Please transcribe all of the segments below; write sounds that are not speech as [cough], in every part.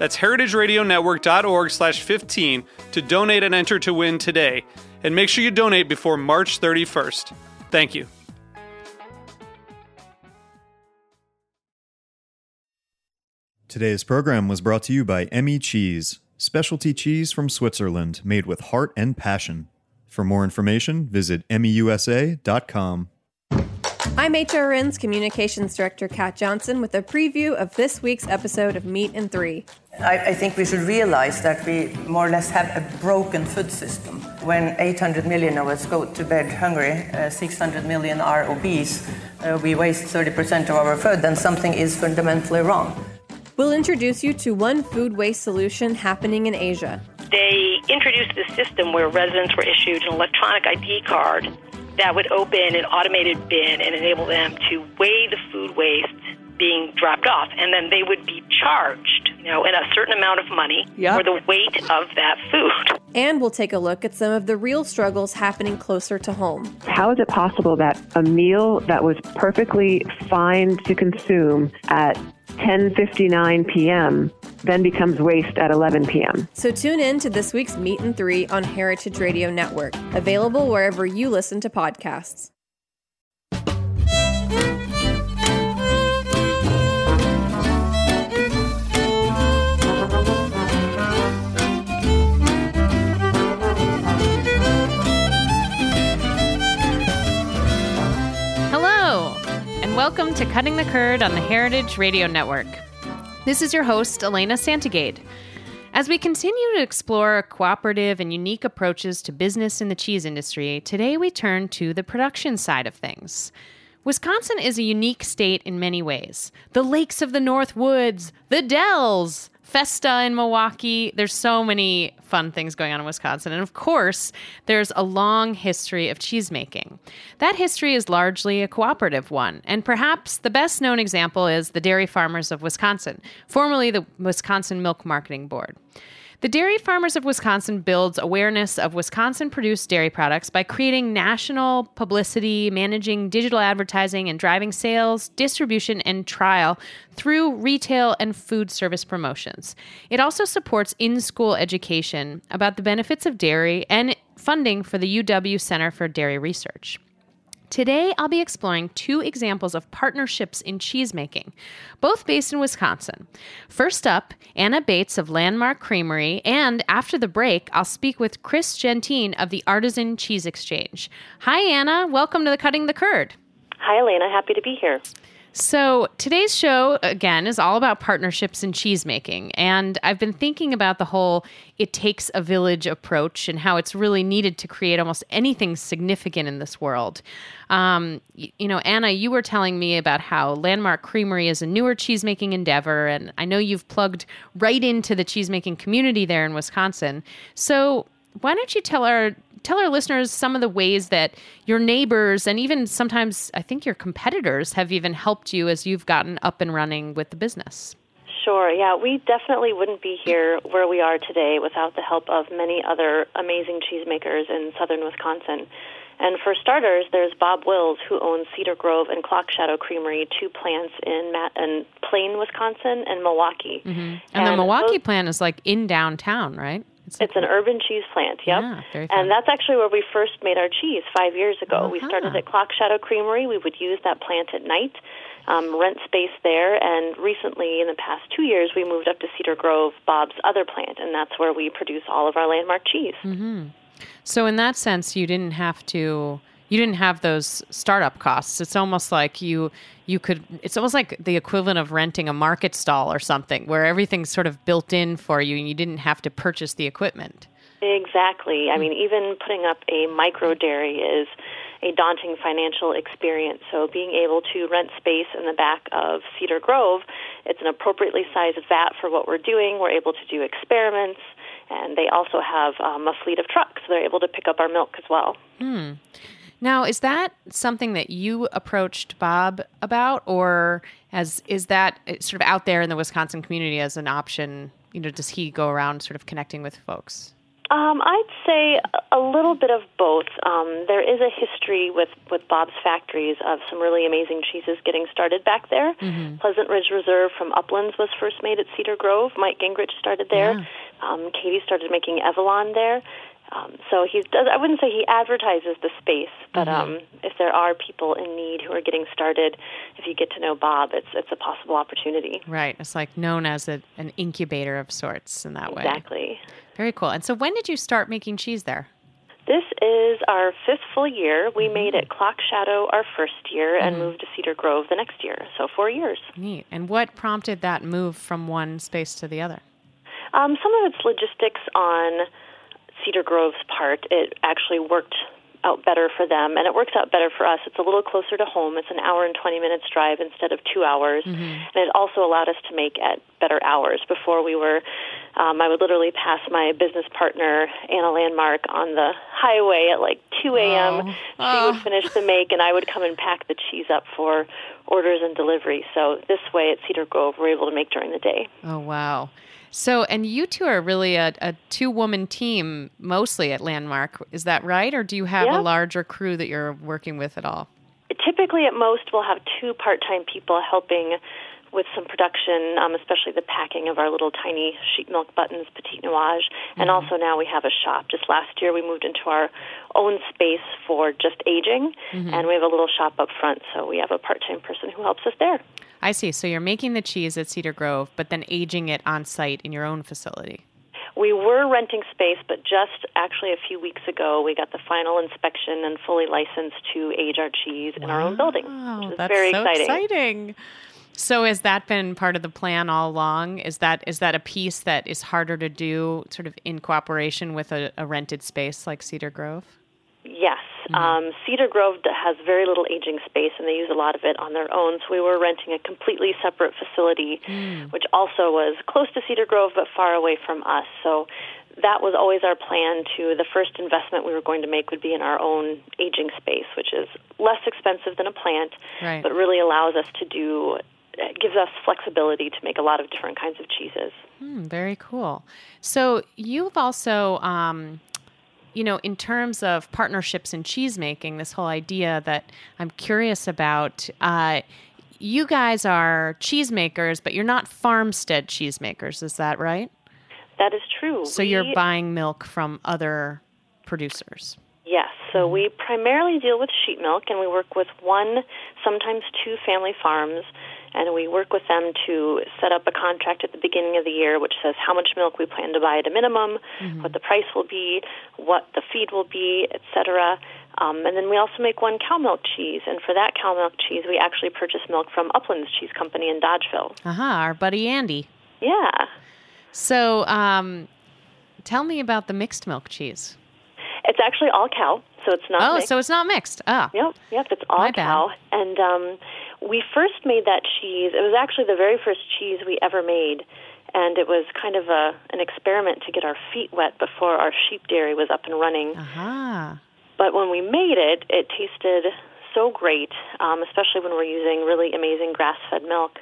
That's heritageradionetwork.org slash 15 to donate and enter to win today. And make sure you donate before March 31st. Thank you. Today's program was brought to you by Emmi Cheese, specialty cheese from Switzerland made with heart and passion. For more information, visit emmiusa.com. I'm HRN's Communications Director Kat Johnson with a preview of this week's episode of Meat and Three. I, I, think we should realize that we more or less have a broken food system. When 800 million of us go to bed hungry, uh, 600 million are obese, uh, we waste 30% of our food, then something is fundamentally wrong. We'll introduce you to one food waste solution happening in Asia. They introduced this system where residents were issued an electronic ID card that would open an automated bin and enable them to weigh the food waste being dropped off, and then they would be charged, you know, in a certain amount of money yep. for the weight of that food. And we'll take a look at some of the real struggles happening closer to home. How is it possible that a meal that was perfectly fine to consume at 10:59 p.m. then becomes waste at 11 p.m. So tune in to this week's Meat and 3 on Heritage Radio Network, available wherever you listen to podcasts. Welcome to Cutting the Curd on the Heritage Radio Network. This is your host, Elena Santogade. As we continue to explore cooperative and unique approaches to business in the cheese industry, today we turn to the production side of things. Wisconsin is a unique state in many ways. The lakes of the North Woods, the Dells, Festa in Milwaukee. There's so many fun things going on in Wisconsin. And of course, there's a long history of cheesemaking. That history is largely a cooperative one. And perhaps the best known example is the Dairy Farmers of Wisconsin, formerly the Wisconsin Milk Marketing Board. The Dairy Farmers of Wisconsin builds awareness of Wisconsin produced dairy products by creating national publicity, managing digital advertising, and driving sales, distribution, and trial through retail and food service promotions. It also supports in school education about the benefits of dairy and funding for the UW Center for Dairy Research. Today, I'll be exploring two examples of partnerships in cheesemaking, both based in Wisconsin. First up, Anna Bates of Landmark Creamery, and after the break, I'll speak with Chris Gentine of the Artisan Cheese Exchange. Hi, Anna. Welcome to the Cutting the Curd. Hi, Elena. Happy to be here. So, today's show, again, is all about partnerships in cheesemaking. And I've been thinking about the whole it takes a village approach and how it's really needed to create almost anything significant in this world. Um, you, you know, Anna, you were telling me about how Landmark Creamery is a newer cheesemaking endeavor. And I know you've plugged right into the cheesemaking community there in Wisconsin. So, why don't you tell our tell our listeners some of the ways that your neighbors and even sometimes I think your competitors have even helped you as you've gotten up and running with the business. Sure, yeah, we definitely wouldn't be here where we are today without the help of many other amazing cheesemakers in southern Wisconsin. And for starters, there's Bob Wills, who owns Cedar Grove and Clock Shadow Creamery, two plants in, Ma- in Plain, Wisconsin, and Milwaukee. Mm-hmm. And, and, the Milwaukee those, plant is like in downtown, right? It's, it's an urban cheese plant, yep. Yeah, and that's actually where we first made our cheese five years ago. Uh-huh. We started at Clock Shadow Creamery. We would use that plant at night, um, rent space there, and recently, in the past two years, we moved up to Cedar Grove, Bob's other plant, and that's where we produce all of our landmark cheese. Mm-hmm. So, in that sense, you didn't have to you didn't have those startup costs. It's almost like you you could it's almost like the equivalent of renting a market stall or something where everything's sort of built in for you and you didn't have to purchase the equipment. Exactly. I mean, even putting up a micro dairy is a daunting financial experience. So being able to rent space in the back of Cedar Grove, it's an appropriately sized vat for what we're doing. We're able to do experiments, and they also have um, a fleet of trucks. So they're able to pick up our milk as well. Hmm. Now, is that something that you approached Bob about, or as is that uh, sort of out there in the Wisconsin community as an option? You know, does he go around sort of connecting with folks? Um, I'd say a little bit of both. Um, there is a history with, with Bob's Factories of some really amazing cheeses getting started back there. Mm-hmm. Pleasant Ridge Reserve from Uplands was first made at Cedar Grove. Mike Gingrich started there. Yeah. Um, Katie started making Evalon there. Um, so he does. I wouldn't say he advertises the space, but Mm-hmm. um, if there are people in need who are getting started, if you get to know Bob, it's it's a possible opportunity. Right. It's like known as a, an incubator of sorts in that way. Exactly. Very cool. And so, when did you start making cheese there? This is our fifth full year. We Mm-hmm. made it Clock Shadow our first year and moved to Cedar Grove the next year. So four years. Neat. And what prompted that move from one space to the other? Um, some of it's logistics on Cedar Grove's part. It actually worked out better for them, and it works out better for us. It's a little closer to home. It's an hour and 20 minutes drive instead of two hours. And it also allowed us to make at better hours. Before we were, um, I would literally pass my business partner, Anna Landmark, on the highway at like 2 a.m. She would finish the make, and I would come and pack the cheese up for orders and delivery. So this way at Cedar Grove, we're able to make during the day. Oh, wow. So, and you two are really a, a two woman team mostly at Landmark. Is that right? Or do you have Yeah. a larger crew that you're working with at all? typically at most we'll have two part-time people helping with some production, um, especially the packing of our little tiny sheep milk buttons, petit nuage, and also now we have a shop. Just last year we moved into our own space for just aging, and we have a little shop up front, so we have a part-time person who helps us there. I see. So, you're making the cheese at Cedar Grove, but then aging it on site in your own facility. We were renting space, but just actually a few weeks ago, we got the final inspection and fully licensed to age our cheese in our own building, which is that's very so exciting. exciting. So has that been part of the plan all along? Is that is that a piece that is harder to do, sort of in cooperation with a, a rented space like Cedar Grove? Yes. Um, Cedar Grove has very little aging space, and they use a lot of it on their own. So we were renting a completely separate facility, which also was close to Cedar Grove but far away from us. So that was always our plan. To the first investment we were going to make would be in our own aging space, which is less expensive than a plant, Right. but really allows us to do. It gives us flexibility to make a lot of different kinds of cheeses. Hmm, very cool. So you've also, um, you know, in terms of partnerships in cheese making, this whole idea that I'm curious about. Uh, you guys are cheesemakers, but you're not farmstead cheesemakers. Is that right? That is true. So you're buying milk from other producers. Yes, so we primarily deal with sheep milk, and we work with one, sometimes two family farms, and we work with them to set up a contract at the beginning of the year which says how much milk we plan to buy at a minimum, what the price will be, what the feed will be, etc. Um, and then we also make one cow milk cheese, and for that cow milk cheese, we actually purchase milk from Uplands Cheese Company in Dodgeville. Aha, our buddy Andy. Yeah. So, um, tell me about the mixed milk cheese. It's actually all cow, so it's not Oh, mixed. so it's not mixed. Ah, Yep, yep, it's all My bad. cow. And um, we first made that cheese. It was actually the very first cheese we ever made, and it was kind of a an experiment to get our feet wet before our sheep dairy was up and running. aha. But when we made it, it tasted so great, um, especially when we're using really amazing grass-fed milk.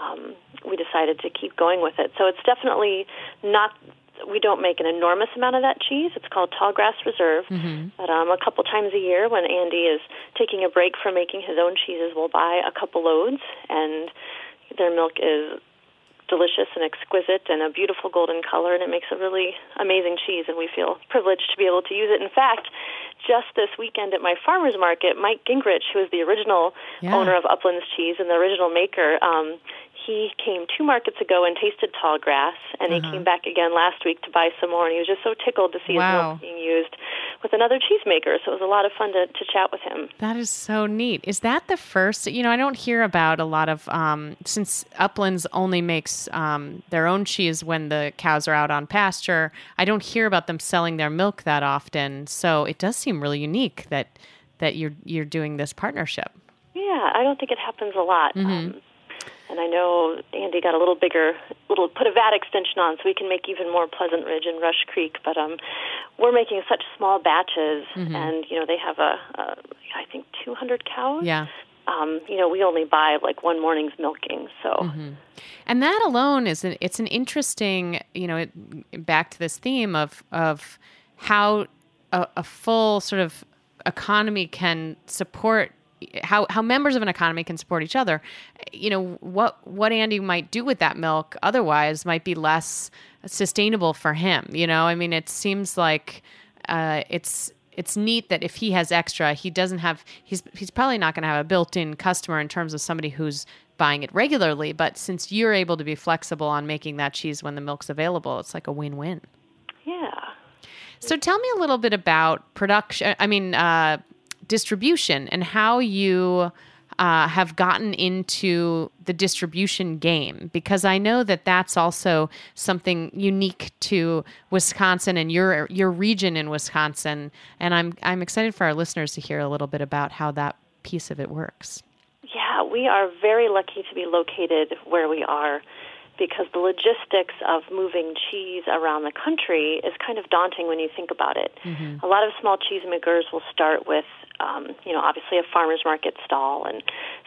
Um, we decided to keep going with it. So it's definitely not. We don't make an enormous amount of that cheese. It's called Tallgrass Reserve. But um, a couple times a year, when Andy is taking a break from making his own cheeses, we'll buy a couple loads, and their milk is delicious and exquisite and a beautiful golden color, and it makes a really amazing cheese, and we feel privileged to be able to use it. In fact, just this weekend at my farmer's market, Mike Gingrich, who is the original Yeah. owner of Uplands Cheese and the original maker, um, he came two markets ago and tasted tall grass, and Uh-huh. he came back again last week to buy some more, and he was just so tickled to see his milk being used with another cheesemaker. So it was a lot of fun to, to chat with him. That is so neat. Is that the first? You know, I don't hear about a lot of um, since Uplands only makes um, their own cheese when the cows are out on pasture. I don't hear about them selling their milk that often. So it does seem really unique that that you're you're doing this partnership. Yeah, I don't think it happens a lot. Mm-hmm. Um, and I know Andy got a little bigger, little put a vat extension on so we can make even more Pleasant Ridge and Rush Creek. But um, we're making such small batches, Mm-hmm. and you know they have a, a I think 200 cows. Yeah. Um, you know we only buy like one morning's milking, so Mm-hmm. And that alone is an, it's an interesting, you know, it, back to this theme of of how a, a full sort of economy can support how how members of an economy can support each other. You know, what what Andy might do with that milk otherwise might be less sustainable for him, you know? I mean, it seems like uh, it's it's neat that if he has extra, he doesn't have he's he's probably not going to have a built-in customer in terms of somebody who's buying it regularly, but since you're able to be flexible on making that cheese when the milk's available, it's like a win-win. yeah. So tell me a little bit about production, I mean uh, distribution and how you uh, have gotten into the distribution game because I know that that's also something unique to Wisconsin and your your region in Wisconsin, and I'm I'm excited for our listeners to hear a little bit about how that piece of it works. Yeah, we are very lucky to be located where we are because the logistics of moving cheese around the country is kind of daunting when you think about it. A lot of small cheesemakers will start with, um, you know, obviously a farmer's market stall and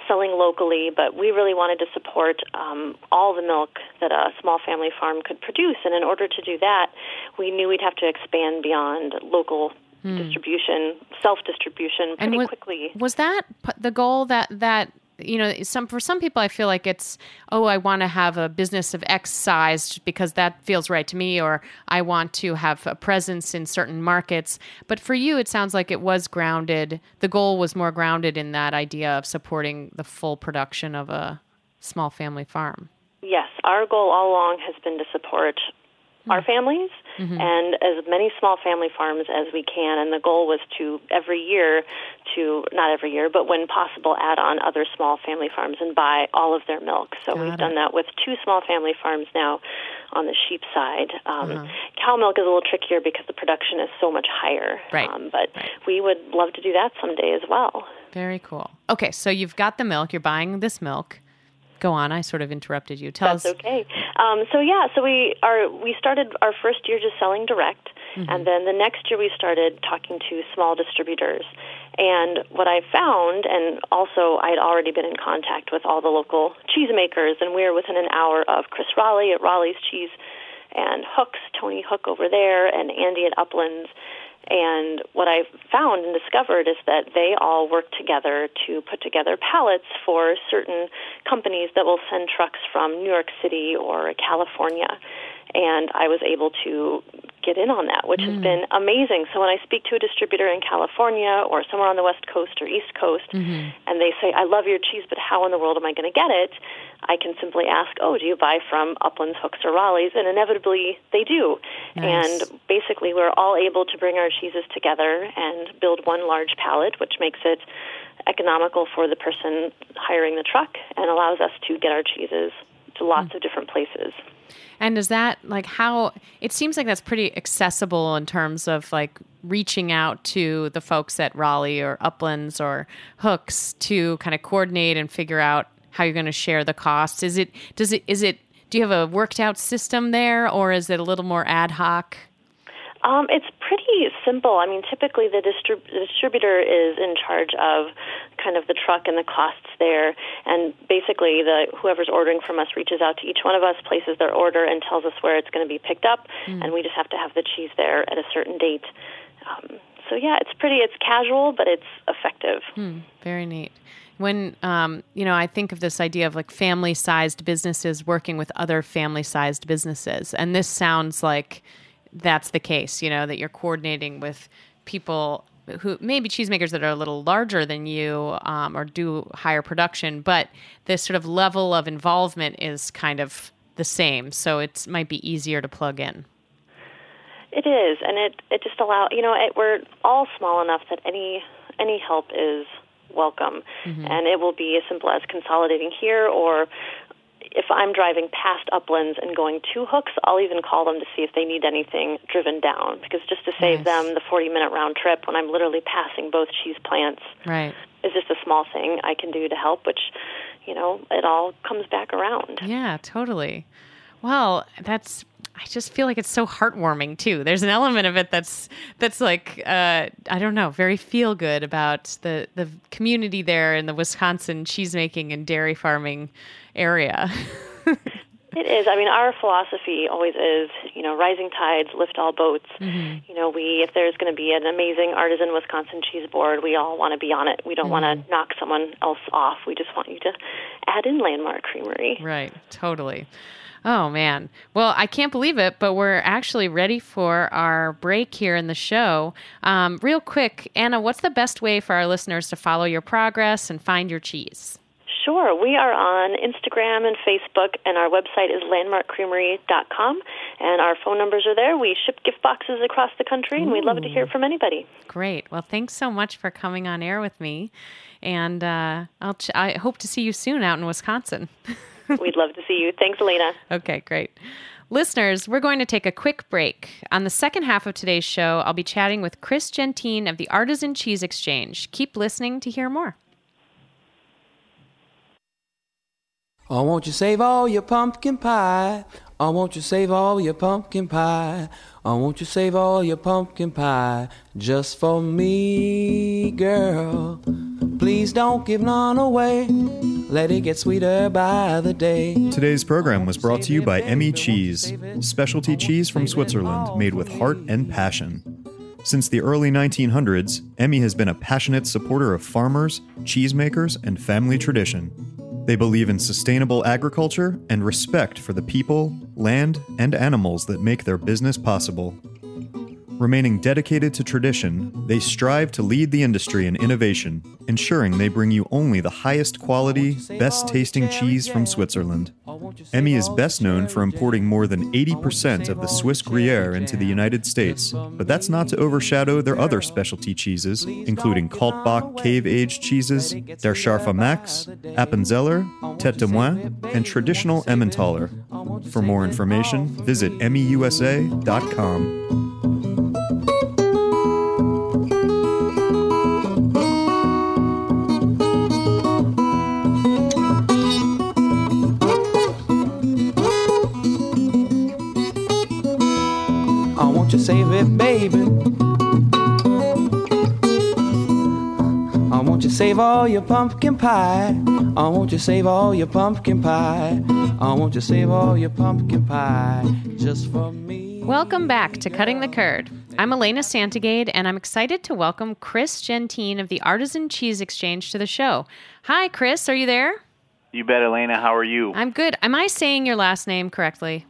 selling locally, but we really wanted to support um, all the milk that a small family farm could produce. And in order to do that, we knew we'd have to expand beyond local distribution, self distribution pretty wa- quickly. Was that the goal that that you know some for some people I feel like it's oh I want to have a business of X size because that feels right to me or I want to have a presence in certain markets but for you it sounds like it was grounded the goal was more grounded in that idea of supporting the full production of a small family farm. Yes, our goal all along has been to support our hmm. families and as many small family farms as we can. And the goal was to every year, to not every year, but when possible, add on other small family farms and buy all of their milk. So Got we've it. done that with two small family farms now on the sheep side. Um, Cow milk is a little trickier because the production is so much higher. Right. Um, but we would love to do that someday as well. Very cool. Okay, so you've got the milk, you're buying this milk. Go on, I sort of interrupted you. Tell That's us okay. Um, so yeah, so we are we started our first year just selling direct, and then the next year we started talking to small distributors. And what I found, and also I had already been in contact with all the local cheesemakers, and we were within an hour of Chris Roelli at Roelli's Cheese, and Hooks, Tony Hook over there, and Andy at Uplands. And what I found and discovered is that they all work together to put together pallets for certain companies that will send trucks from New York City or California. And I was able to get in on that, which has mm. been amazing. So when I speak to a distributor in California or somewhere on the West Coast or East Coast, mm-hmm. and they say, I love your cheese, but how in the world am I going to get it? I can simply ask, Oh, do you buy from Uplands, Hooks, or Roelli's? And inevitably they do. Nice. And basically, we're all able to bring our cheeses together and build one large pallet, which makes it economical for the person hiring the truck and allows us to get our cheeses to lots hmm. of different places. And is that like how it seems like that's pretty accessible in terms of like reaching out to the folks at Roelli or Uplands or Hooks to kind of coordinate and figure out how you're going to share the costs? Is it does it is it do you have a worked out system there or is it a little more ad hoc? Um, it's pretty simple. I mean, typically the, distrib- the distributor is in charge of kind of the truck and the costs there, and basically the whoever's ordering from us reaches out to each one of us, places their order, and tells us where it's going to be picked up, and we just have to have the cheese there at a certain date. Um, so yeah, it's pretty. It's casual, but it's effective. Very neat. When um, you know, I think of this idea of like family-sized businesses working with other family-sized businesses, and this sounds like that's the case. You know, that you're coordinating with people who maybe cheesemakers that are a little larger than you um, or do higher production, but this sort of level of involvement is kind of the same. So it might be easier to plug in. It is, and it it just allows you know it, we're all small enough that any any help is welcome, mm-hmm. and it will be as simple as consolidating here or if I'm driving past Uplands and going to Hooks, I'll even call them to see if they need anything driven down because just to save nice. them the 40 minute round trip when I'm literally passing both cheese plants right. is just a small thing I can do to help, which, you know, it all comes back around. Yeah, totally. Well, that's I just feel like it's so heartwarming too. There's an element of it that's that's like uh, I don't know, very feel good about the the community there in the Wisconsin cheesemaking and dairy farming area. [laughs] It is. I mean, our philosophy always is, you know, rising tides lift all boats. Mm-hmm. You know, we if there's going to be an amazing artisan Wisconsin cheese board, we all want to be on it. We don't mm-hmm. want to knock someone else off. We just want you to add in Landmark Creamery. Right. Totally. Oh man. Well, I can't believe it, but we're actually ready for our break here in the show. Um, real quick, Anna, what's the best way for our listeners to follow your progress and find your cheese? Sure. We are on Instagram and Facebook, and our website is landmarkcreamery.com, and our phone numbers are there. We ship gift boxes across the country, and we'd love to hear from anybody. Great. Well, thanks so much for coming on air with me, and uh, I'll ch- I hope to see you soon out in Wisconsin. [laughs] we'd love to see you. Thanks, Elena. Okay, great. Listeners, we're going to take a quick break. On the second half of today's show, I'll be chatting with Chris Gentine of the Artisan Cheese Exchange. Keep listening to hear more. Oh, won't you save all your pumpkin pie? Oh, won't you save all your pumpkin pie? Oh, won't you save all your pumpkin pie just for me, girl? Please don't give none away. Let it get sweeter by the day. Today's program was brought to you by Emmi Cheese, specialty cheese from Switzerland made with heart and passion. Since the early 1900s, Emmi has been a passionate supporter of farmers, cheesemakers, and family tradition. They believe in sustainable agriculture and respect for the people, land, and animals that make their business possible. Remaining dedicated to tradition, they strive to lead the industry in innovation, ensuring they bring you only the highest quality, best tasting cheese from Switzerland. Emmi is best known for importing more than 80% of the Swiss Gruyere into the United States, but that's not to overshadow their other specialty cheeses, including Kaltbach cave aged cheeses, Der Scharfe Max, Appenzeller, Tete de Moine, and traditional Emmentaler. For more information, visit emmiusa.com. I want you save all your pumpkin pie. I want you save all your pumpkin pie. I want you save all your pumpkin pie just for me. Welcome back to Cutting the Curd. I'm Elena Santogade, and I'm excited to welcome Chris Gentine of the Artisan Cheese Exchange to the show. Hi, Chris. Are you there? You bet, Elena. How are you? I'm good. Am I saying your last name correctly?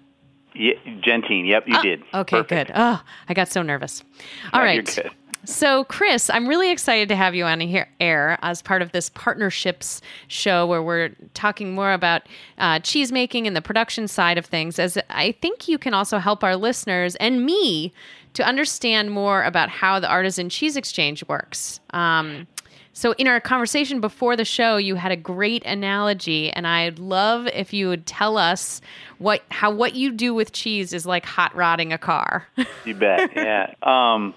Yeah, Gentine. Yep, you oh, did. Okay, Perfect. good. Oh, I got so nervous. All yeah, right. So, Chris, I'm really excited to have you on here air as part of this partnerships show where we're talking more about uh, cheese making and the production side of things. As I think you can also help our listeners and me to understand more about how the Artisan Cheese Exchange works. Um, so, in our conversation before the show, you had a great analogy, and I'd love if you would tell us what how what you do with cheese is like hot rodding a car. you bet. Yeah. [laughs] Um,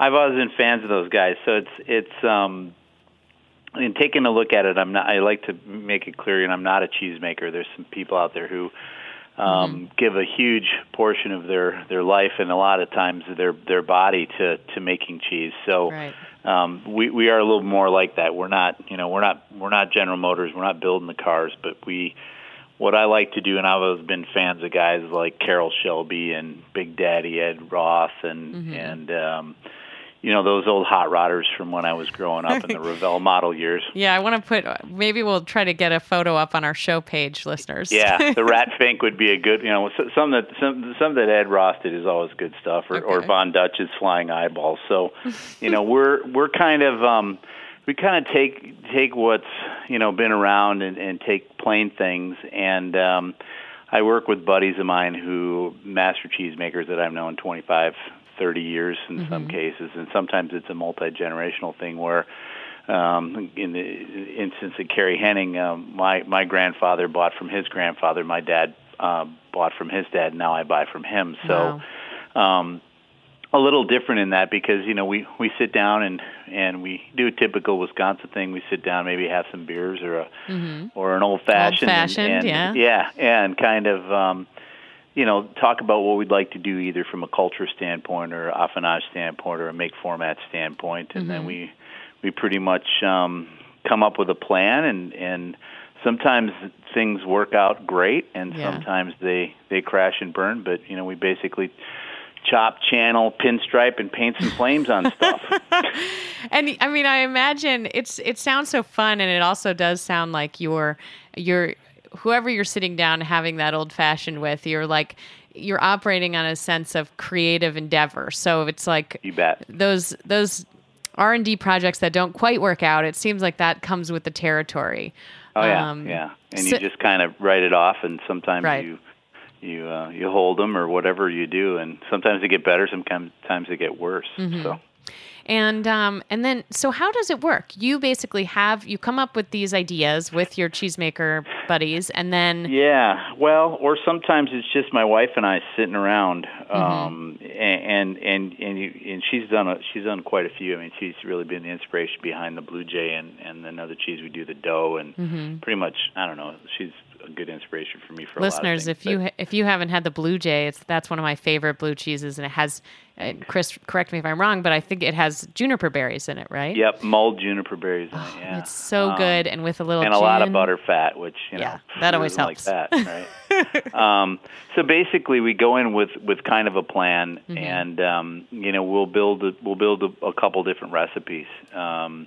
I've always been fans of those guys, so it's it's um, in taking a look at it. I'm not. I like to make it clear, and I'm not a cheesemaker. There's some people out there who um, mm-hmm. give a huge portion of their their life and a lot of times their their body to to making cheese. So right. um, we we are a little more like that. We're not you know we're not we're not General Motors. We're not building the cars, but we what I like to do, and I've always been fans of guys like Carroll Shelby and Big Daddy Ed Roth and mm-hmm. and um, you know those old hot rodders from when I was growing up in the [laughs] Revell model years. Yeah, I want to put. Maybe we'll try to get a photo up on our show page, listeners. Yeah, [laughs] the Rat Fink would be a good. You know, some that some some that Ed Roth did is always good stuff, or, Okay. or Von Dutch's Flying Eyeballs. So, [laughs] you know, we're we're kind of um, we kind of take take what's you know been around and, and take plain things and. um I work with buddies of mine who master cheesemakers that I've known 25, 30 years in some cases, and sometimes it's a multi generational thing where, um, in the instance of Kerry Henning, um, my my grandfather bought from his grandfather, my dad uh, bought from his dad, now I buy from him. So. Um, a little different in that because you know we we sit down and and we do a typical Wisconsin thing. We sit down, maybe have some beers or a or an old fashioned, Old-fashioned, and, yeah. yeah, and kind of um, you know talk about what we'd like to do either from a culture standpoint or affinage standpoint or a make format standpoint, and then we we pretty much um, come up with a plan and and sometimes things work out great and Yeah. sometimes they they crash and burn. But you know we basically chop channel pinstripe and paint some flames on stuff. [laughs] And I mean, I imagine it's it sounds so fun, and it also does sound like you're you're whoever you're sitting down having that old fashioned with. You're like you're operating on a sense of creative endeavor. So it's like you bet those those R and D projects that don't quite work out. It seems like that comes with the territory. oh yeah Um, yeah and so- you just kind of write it off and sometimes Right. you you uh, you hold them or whatever you do and sometimes they get better sometimes times they get worse Mm-hmm. so And um, and then so how does it work? You basically have you come up with these ideas with your cheesemaker buddies, and then Yeah, well, or sometimes it's just my wife and I sitting around, um, and and and you, and she's done a, she's done quite a few. I mean, she's really been the inspiration behind the Blue Jay and and another cheese we do the dough, and pretty much I don't know. She's a good inspiration for me for listeners, a lot of if you but- if you haven't had the Blue Jay, it's that's one of my favorite blue cheeses, and it has. Uh, Chris, correct me if I'm wrong, but I think it has juniper berries in it, right? Yep, mulled juniper berries. in it, yeah. It's so Um, good, and with a little and a lot of gin. butter fat, which you know, Yeah, that always helps. Like that, [laughs] right? um, so basically, we go in with with kind of a plan, Mm-hmm. and um, you know, we'll build a, we'll build a, a couple different recipes, um,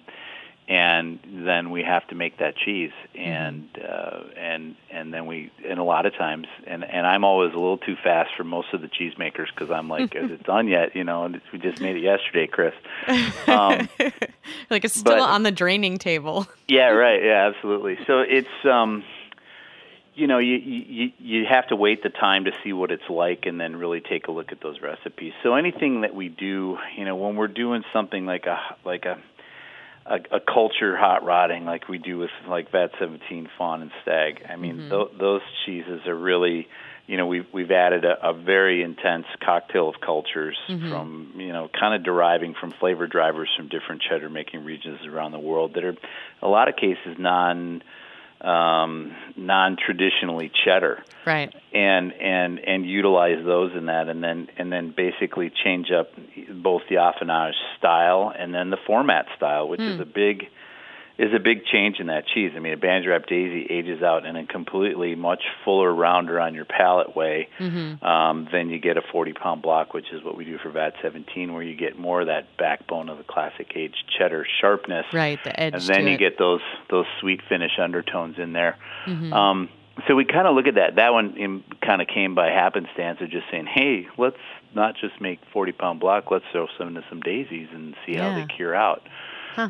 and then we have to make that cheese, Mm-hmm. and uh, and and then we and a lot of times, and and I'm always a little too fast for most of the cheesemakers because I'm like, is it done yet? You know, and we just made it yesterday, Chris. Um, [laughs] like it's still but- on the draining table. [laughs] yeah, right. Yeah, absolutely. So it's um you know, you, you you have to wait the time to see what it's like and then really take a look at those recipes. So anything that we do, you know, when we're doing something like a like a a, a culture hot rodding like we do with like Vat 17 Fawn and Stag. I mean, mm-hmm. tho- those cheeses are really, you know, we've we've added a, a very intense cocktail of cultures mm-hmm. from, you know, kind of deriving from flavor drivers from different cheddar making regions around the world that are, a lot of cases non um, non traditionally cheddar Right. and and and utilize those in that and then and then basically change up both the affinage style and then the format style which is a big is a big change in that cheese. I mean, a bandage wrap Daisy ages out in a completely much fuller, rounder on your palate way um, than you get a 40 pound block, which is what we do for VAT 17, where you get more of that backbone of the classic aged cheddar sharpness Right, the edge and then you it. get those those sweet finish undertones in there. Um, so we kind of look at that. That one kind of came by happenstance of just saying, "Hey, let's not just make forty pound block. Let's throw some into some daisies and see how they cure out."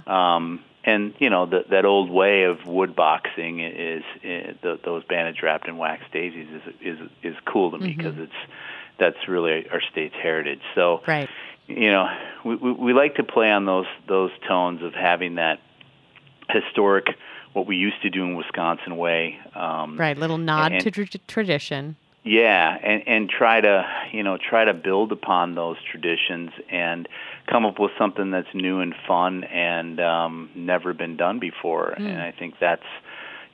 Um, and you know that that old way of wood boxing is, is the, those bandage wrapped in wax daisies is is is cool to me because it's that's really our state's heritage. So Right. you know, we, we we like to play on those those tones of having that historic, what we used to do in Wisconsin way. Um, Right. Little nod and- to tr- tradition. Yeah, and and try to you know try to build upon those traditions and come up with something that's new and fun and um, never been done before. And I think that's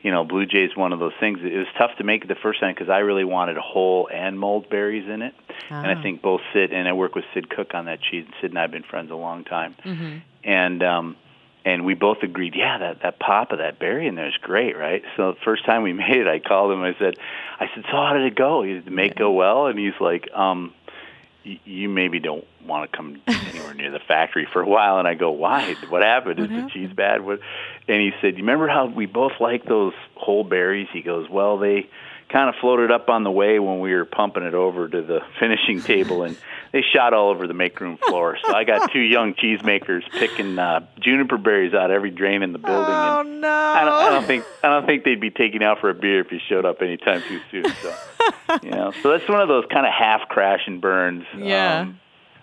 you know Blue Jay's one of those things. It was tough to make it the first time because I really wanted whole and mulled berries in it. And I think both Sid and I work with Sid Cook on that cheese. And Sid and I have been friends a long time, and um, and we both agreed, yeah, that that pop of that berry in there is great, right? So the first time we [laughs] made it, I called him. I said, I said, so how did it go? He said, did make go well? And he's like, um, y- you maybe don't want to come [laughs] anywhere near the factory for a while. And I go, why? What happened? Is the cheese bad? What? And he said, you remember how we both like those whole berries? He goes, well, they kind of floated up on the way when we were pumping it over to the [laughs] finishing table and they shot all over the make room floor. So I got two young cheesemakers picking uh, juniper berries out every drain in the building. Oh and no! I don't, I don't think I don't think they'd be taking out for a beer if you showed up anytime too soon. So [laughs] you know, so that's one of those kind of half crash and burns. Yeah. Um,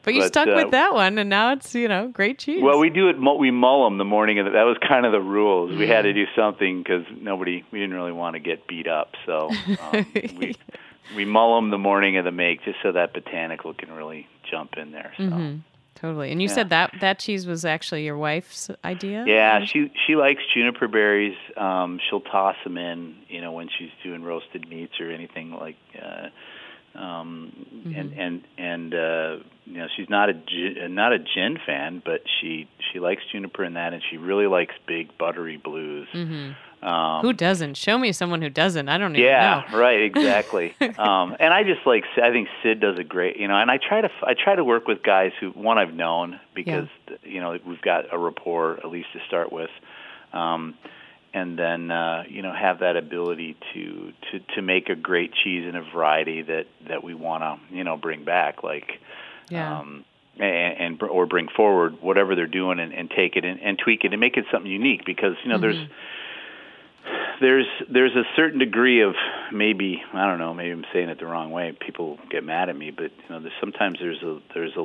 but you but, stuck uh, with that one, and now it's you know great cheese. well, we do it. We mull them the morning, and that was kind of the rules. We had to Mm. do something because nobody. We didn't really want to get beat up, so um, we [laughs] we mull them the morning of the make, just so that botanical can really jump in there. So. Mhm. Totally. And you Yeah. said that that cheese was actually your wife's idea. Yeah, she she likes juniper berries. Um, she'll toss them in, you know, when she's doing roasted meats or anything like. Uh, um, and and and uh, you know, she's not a not a gin fan, but she she likes juniper in that, and she really likes big buttery blues. hmm Um, who doesn't? Show me someone who doesn't. I don't even yeah, know. right, exactly. [laughs] um, and I just like I think Sid does a great, you know, and I try to I try to work with guys who one I've known because you know we've got a rapport at least to start with, um, and then uh, you know have that ability to to to make a great cheese in a variety that that we want to you know bring back like. Yeah. Um, and, and or bring forward whatever they're doing and, and take it and, and tweak it and make it something unique because you know there's there's there's a certain degree of maybe I don't know maybe I'm saying it the wrong way people get mad at me but you know there's sometimes there's a there's a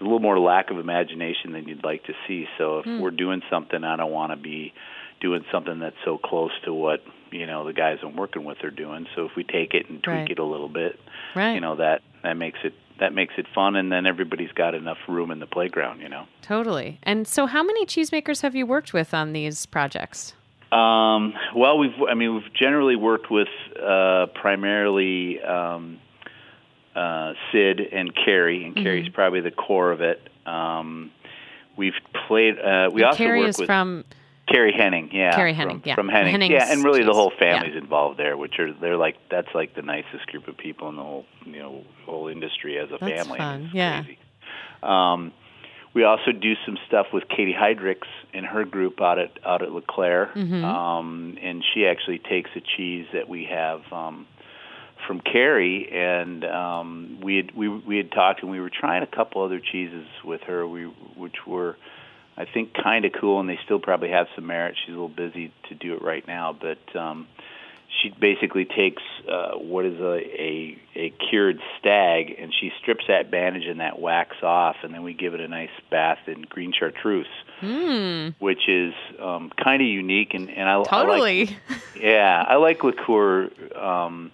a little more lack of imagination than you'd like to see so if Hmm. we're doing something I don't want to be doing something that's so close to what you know the guys I'm working with are doing so if we take it and tweak Right. it a little bit Right. you know that that makes it that makes it fun and then everybody's got enough room in the playground you know Totally. And so, how many cheesemakers have you worked with on these projects? Um, well, we've I mean we've generally worked with uh, primarily um, uh, Sid and Kerry, and Kerry's probably the core of it. Um, we've played. Uh, we And also Kerry work is with from. Kerry Henning, yeah, Kerry from, Henning, yeah. from Henning, Henning's yeah, and really the whole yeah. family's involved there, which are they're like that's like the nicest group of people in the whole you know whole industry as a That's family. fun, It's yeah. crazy. Um, we also do some stuff with Katie Heydricks and her group out at out at LaClare, Mhm. um, and she actually takes a cheese that we have um, from Kerry, and um, we had we we had talked, and we were trying a couple other cheeses with her, we which were. I think kind of cool, and they still probably have some merit. She's a little busy to do it right now, but um, she basically takes uh, what is a, a a cured stag, and she strips that bandage and that wax off, and then we give it a nice bath in green chartreuse, Hmm. which is um, kind of unique. And, and I, I like Totally. [laughs] yeah, I like liqueur um,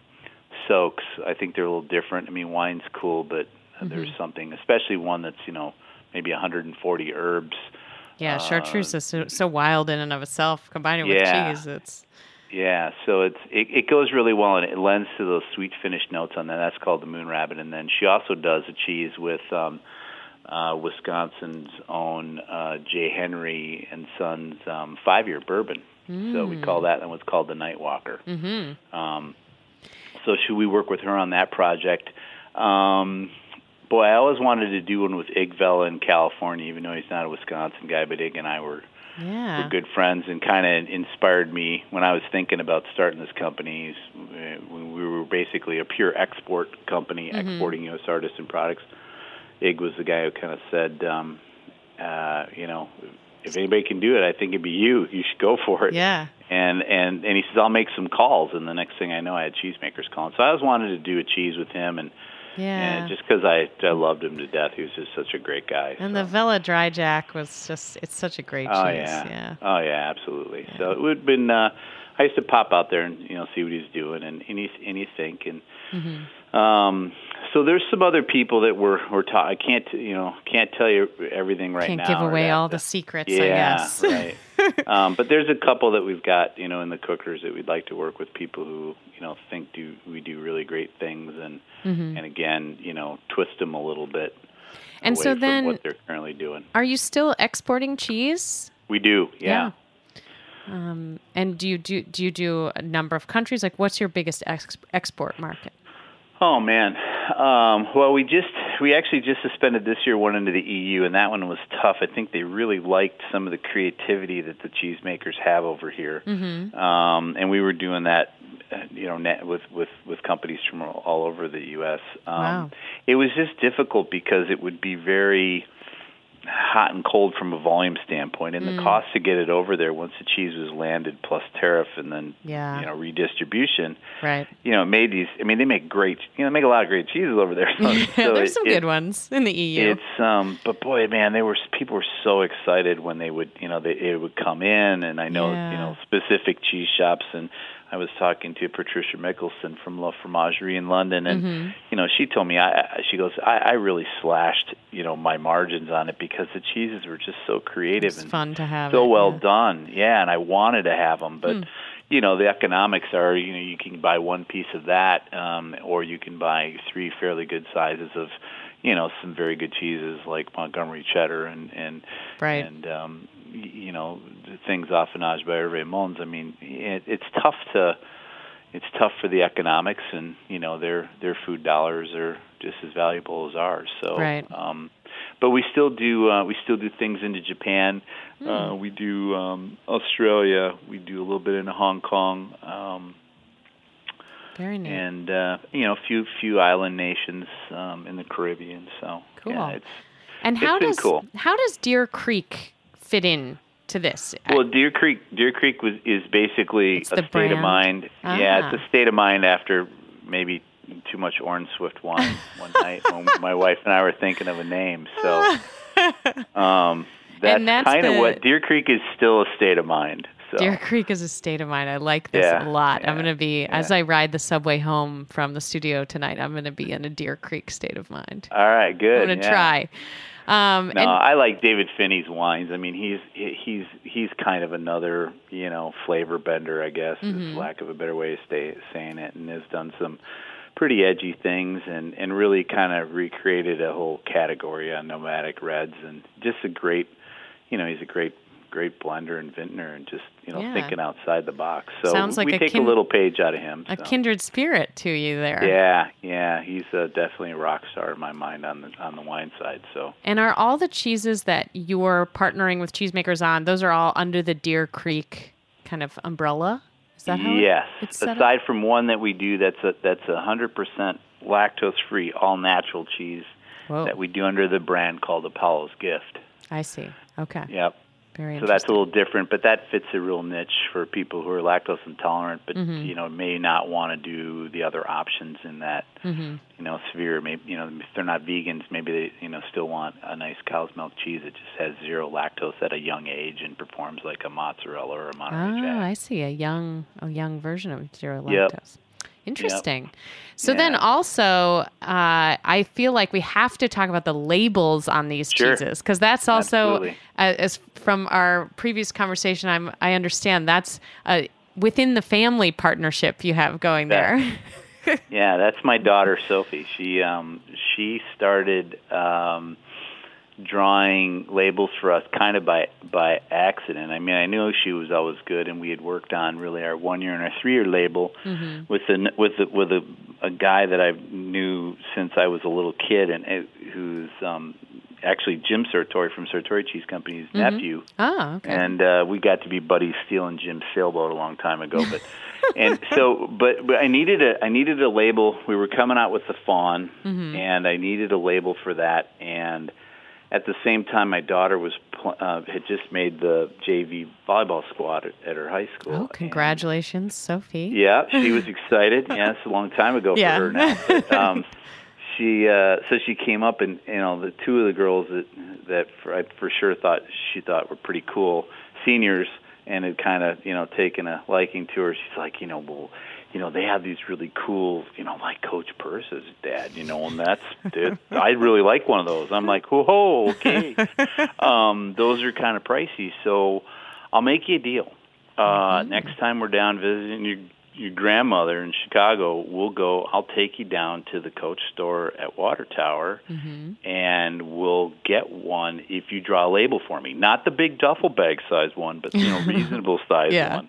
soaks. I think they're a little different. I mean, wine's cool, but there's Mm-hmm. something, especially one that's you know maybe 140 herbs. Yeah, uh, chartreuse is so, so wild in and of itself. Combine it with cheese, it's Yeah, so it's it, it goes really well and it lends to those sweet finished notes on that. That's called the Moon Rabbit, and then she also does a cheese with um, uh, Wisconsin's own uh, J. Henry and Sons um, five year bourbon. So we call that and what's called the Night Walker. Mm-hmm. Um, so should we work with her on that project? Um, boy, I always wanted to do one with Ig Vella in California, even though he's not a Wisconsin guy. But Ig and I were yeah. were good friends and kind of inspired me when I was thinking about starting this company. We we were basically a pure export company, Mhm. exporting U.S. artists and products. Ig was the guy who kind of said, um, uh, you know, if anybody can do it, I think it'd be you. You should go for it. Yeah. And and and he says, I'll make some calls. And the next thing I know, I had cheesemakers calling. So I always wanted to do a cheese with him, and Yeah. and just because I I loved him to death, he was just such a great guy. and the Vella Dry Jack was just, it's such a great Oh cheese. yeah. yeah. Oh yeah, absolutely. So it would have been. Uh, I used to pop out there and you know see what he's doing and and he and he think and Mm-hmm. um. So there's some other people that we're we're ta- I can't you know can't tell you everything right now. Can't give away that- all the secrets, I Yeah, guess. [laughs] right. Um, but there's a couple that we've got you know in the cookers that we'd like to work with people who you know think do we do really great things and Mhm. and again you know twist them a little bit. And so then- what they're currently doing. Are you still exporting cheese? We do, yeah. Um, and do you do do you do a number of countries? Like, what's your biggest ex- export market? Oh man. Um, well, we just we actually just suspended this year one into the EU, and that one was tough. I think they really liked some of the creativity that the cheesemakers have over here, Mm-hmm. um, and we were doing that, you know, net with with with companies from all all over the U.S. Um, Wow. It was just difficult because it would be very hot and cold from a volume standpoint, and the Mm. cost to get it over there once the cheese was landed plus tariff and then Yeah. you know redistribution Right. you know, it made these. I mean, they make great. You know, they make a lot of great cheeses over there. [laughs] [laughs] So, so There's it- some it- good ones in the EU. It's um, but boy, man, they were people were so excited when they would, you know, they it would come in, and I know, Yeah. you know, specific cheese shops, and I was talking to Patricia Michelson from La Fromagerie in London, and Mhm. you know, she told me, I, I she goes, I, I really slashed, you know, my margins on it because the cheeses were just so creative and fun to have. so it, well yeah. done. Yeah, and I wanted to have them, but Hmm. you know the economics are you know you can buy one piece of that, um, or you can buy three fairly good sizes of you know some very good cheeses like Montgomery cheddar and and Right. and um, you know the things affinage by Hervé Mons. I mean it, it's tough to it's tough for the economics and you know their their food dollars are just as valuable as ours so Right. um but we still do uh we still do things into Japan Hmm. uh we do um Australia we do a little bit in Hong Kong um Very neat. and uh you know a few few island nations um in the Caribbean so Cool. yeah it's and how it's does cool. how does Deer Creek fit in to this? Well, Deer Creek, Deer Creek was is basically It's a state brand? of mind. Yeah, Ah. it's a state of mind after maybe too much Orin Swift wine one night when [laughs] my wife and I were thinking of a name. So, [laughs] um, that's, that's kind of the- what Deer Creek is still a state of mind. So, Deer Creek is a state of mind. I like this Yeah, a lot. I'm going to be, as I ride the subway home from the studio tonight, I'm going to be in a Deer Creek state of mind. all right, good. I'm going to yeah. try. Um, No, and I like David Phinney's wines. I mean, he's he's he's kind of another you know flavor bender, I guess, Mhm. is lack of a better way of stay, saying it, and has done some pretty edgy things and and really kind of recreated a whole category on nomadic reds, and just a great, you know, he's a great great blender and vintner, and just you know Yeah. thinking outside the box. So Sounds like we a take kin- a little page out of him. a so. kindred spirit to you there. Yeah, yeah, he's uh, definitely a rock star in my mind on the on the wine side. So. And are all the cheeses that you're partnering with cheesemakers on, those are all under the Deer Creek kind of umbrella? Is that how it- yes. it's set up? Aside from one that we do that's a that's a hundred percent lactose free, all natural cheese Whoa. that we do under the brand called Apollo's Gift. I see. Okay. Yep. Very So that's a little different, but that fits a real niche for people who are lactose intolerant, but Mhm. you know may not want to do the other options in that Mm-hmm. you know sphere. Maybe you know if they're not vegans, maybe they you know still want a nice cow's milk cheese that just has zero lactose at a young age and performs like a mozzarella or a Monterey Jack. Oh, I see. A young a young version of zero Yep. Interesting. So Yeah. then also, uh, I feel like we have to talk about the labels on these Sure. cheeses because that's also, uh, as from our previous conversation, I'm I understand that's uh, within the family partnership you have going That- there. yeah, that's my daughter Sophie. She um she started um drawing labels for us kind of by by accident. I mean, I knew she was always good and we had worked on really our 1 year and our 3 year label Mhm. with a with a, with a a guy that I knew since I was a little kid and uh, who's um actually Jim Sartori from Sartori Cheese Company's Mhm. nephew Oh, okay. and uh, we got to be buddies stealing Jim's sailboat a long time ago. But [laughs] and so, but, but I needed a I needed a label. We were coming out with the fawn, Mhm. and I needed a label for that. And at the same time, my daughter was pl- uh, had just made the JV volleyball squad at, at her high school. oh, congratulations, Sophie. Yeah, she was [laughs] excited. yeah, it's a long time ago Yeah. for her now. But, [laughs] um, she uh, so she came up and you know the two of the girls that that for, I for sure thought she thought were pretty cool seniors and had kind of you know taken a liking to her. She's like, you know, well, you know, they have these really cool, you know, like Coach Purses, Dad, you know, and that's it. I really like one of those. I'm like, whoa, okay. [laughs] um, those are kind of pricey, so I'll make you a deal. Uh, Next time we're down visiting your your grandmother in Chicago, we'll go. I'll take you down to the Coach store at Water Tower, Mm-hmm. and we'll get one if you draw a label for me. Not the big duffel bag size one, but you know, [laughs] reasonable size Yeah. one.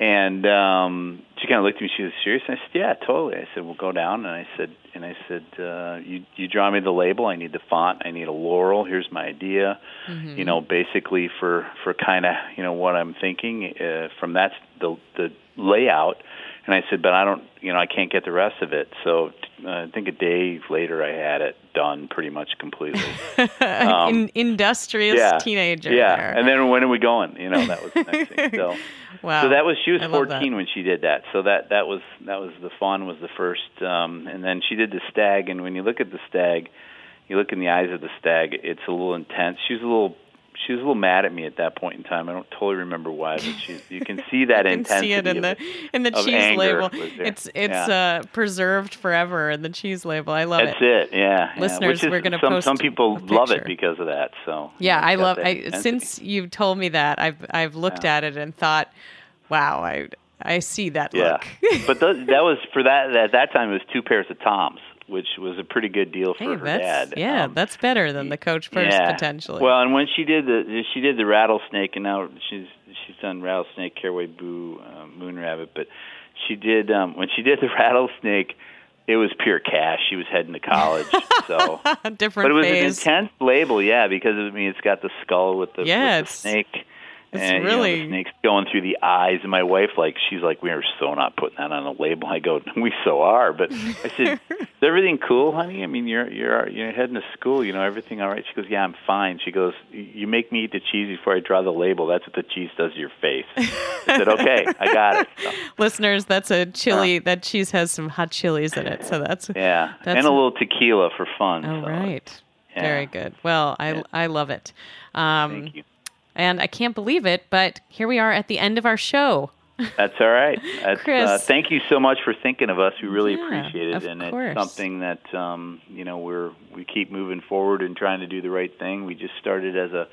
And um, she kind of looked at me. She was serious. And I said, "Yeah, totally." I said, "We'll go down." And I said, "And I said, uh, you you draw me the label. I need the font. I need a laurel. Here's my idea. Mm-hmm. You know, basically for for kind of you know what I'm thinking uh, from that the the layout." And I said, "But I don't, you know, I can't get the rest of it." So I think a day later, I had it done pretty much completely. [laughs] Um, In, industrious yeah, teenager. Yeah, there. and then when are we going? You know, that was the next thing. So, [laughs] Wow. so that was she was I 14 when she did that. So that that was that was the fun was the first, um, and then she did the stag. And when you look at the stag, you look in the eyes of the stag. It's a little intense. She was a little. She was a little mad at me at that point in time. I don't totally remember why, but she, you can see [laughs] that you can see it in of the in the cheese label. It's it's Yeah. uh, preserved forever in the cheese label. I love That's it. That's it. Yeah, yeah. Listeners, Which is, we're gonna some post some people love it because of that. So Yeah, I love. I, since you've told me that, I've I've looked at it and thought, wow, I I see that Yeah, look. but th- that was for that at that time. It was two pairs of toms, which was a pretty good deal for hey, her dad. yeah, Um, that's better than the coach purse yeah. potentially. Well, and when she did the she did the rattlesnake, and now she's she's done rattlesnake, Carawaybou, uh, moon rabbit, but she did um when she did the [laughs] rattlesnake. It was pure cash. She was heading to college, [laughs] so. different But it was phase. an intense label, yeah, because I mean it's got the skull with the, Yeah, with the snake. And you know, really- the snake's going through the eyes. And my wife, like, she's like, we are so not putting that on a label. I go, [laughs] we so are. But I said, [laughs] is everything cool, honey? I mean, you're you're you're heading to school. You know, everything all right? She goes, yeah, I'm fine. She goes, you make me eat the cheese before I draw the label. That's what the cheese does to your face. I said, okay, I got it. So, [laughs] Listeners, that's a chili. That cheese has some hot chilies in it, so that's yeah, That's and a a- little tequila for fun. all so, right. yeah. Very good. Well, I Yeah. I love it. Um, Thank you. And I can't believe it, but here we are at the end of our show. That's all right. [laughs] That's, Chris. Uh, thank you so much for thinking of us. We really Yeah, appreciate it, of and course. it's something that um, you know we're we keep moving forward and trying to do the right thing. We just started as a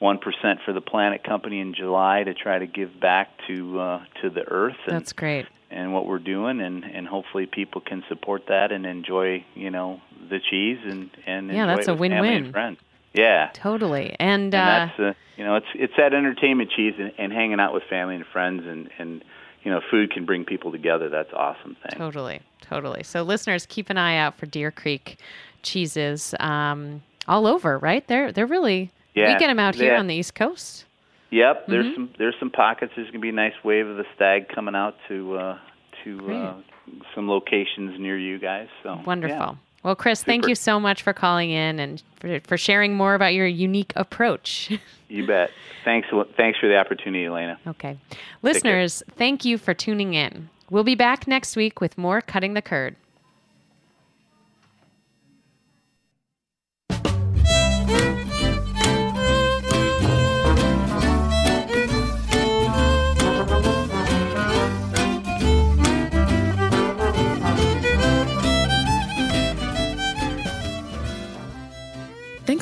one percent for the planet company in July to try to give back to uh, to the earth and, That's great. and what we're doing, and and hopefully people can support that and enjoy you know the cheese and and Yeah, that's a win-win. Yeah, Totally. And, and uh, that's uh, you know it's it's that entertainment cheese and, and hanging out with family and friends and and you know food can bring people together that's awesome thing Totally, totally. So, listeners, keep an eye out for Deer Creek cheeses um, all over. Right? They're they're really we get them out here yeah. on the East Coast. yep there's Mhm. some there's some pockets there's going to be a nice wave of the stag coming out to uh to uh some locations near you guys so Wonderful. yeah. Well, Chris, thank you so much for calling in and for, for sharing more about your unique approach. [laughs] you bet thanks thanks for the opportunity elena okay. Listeners, thank you for tuning in. We'll be back next week with more Cutting the Curd.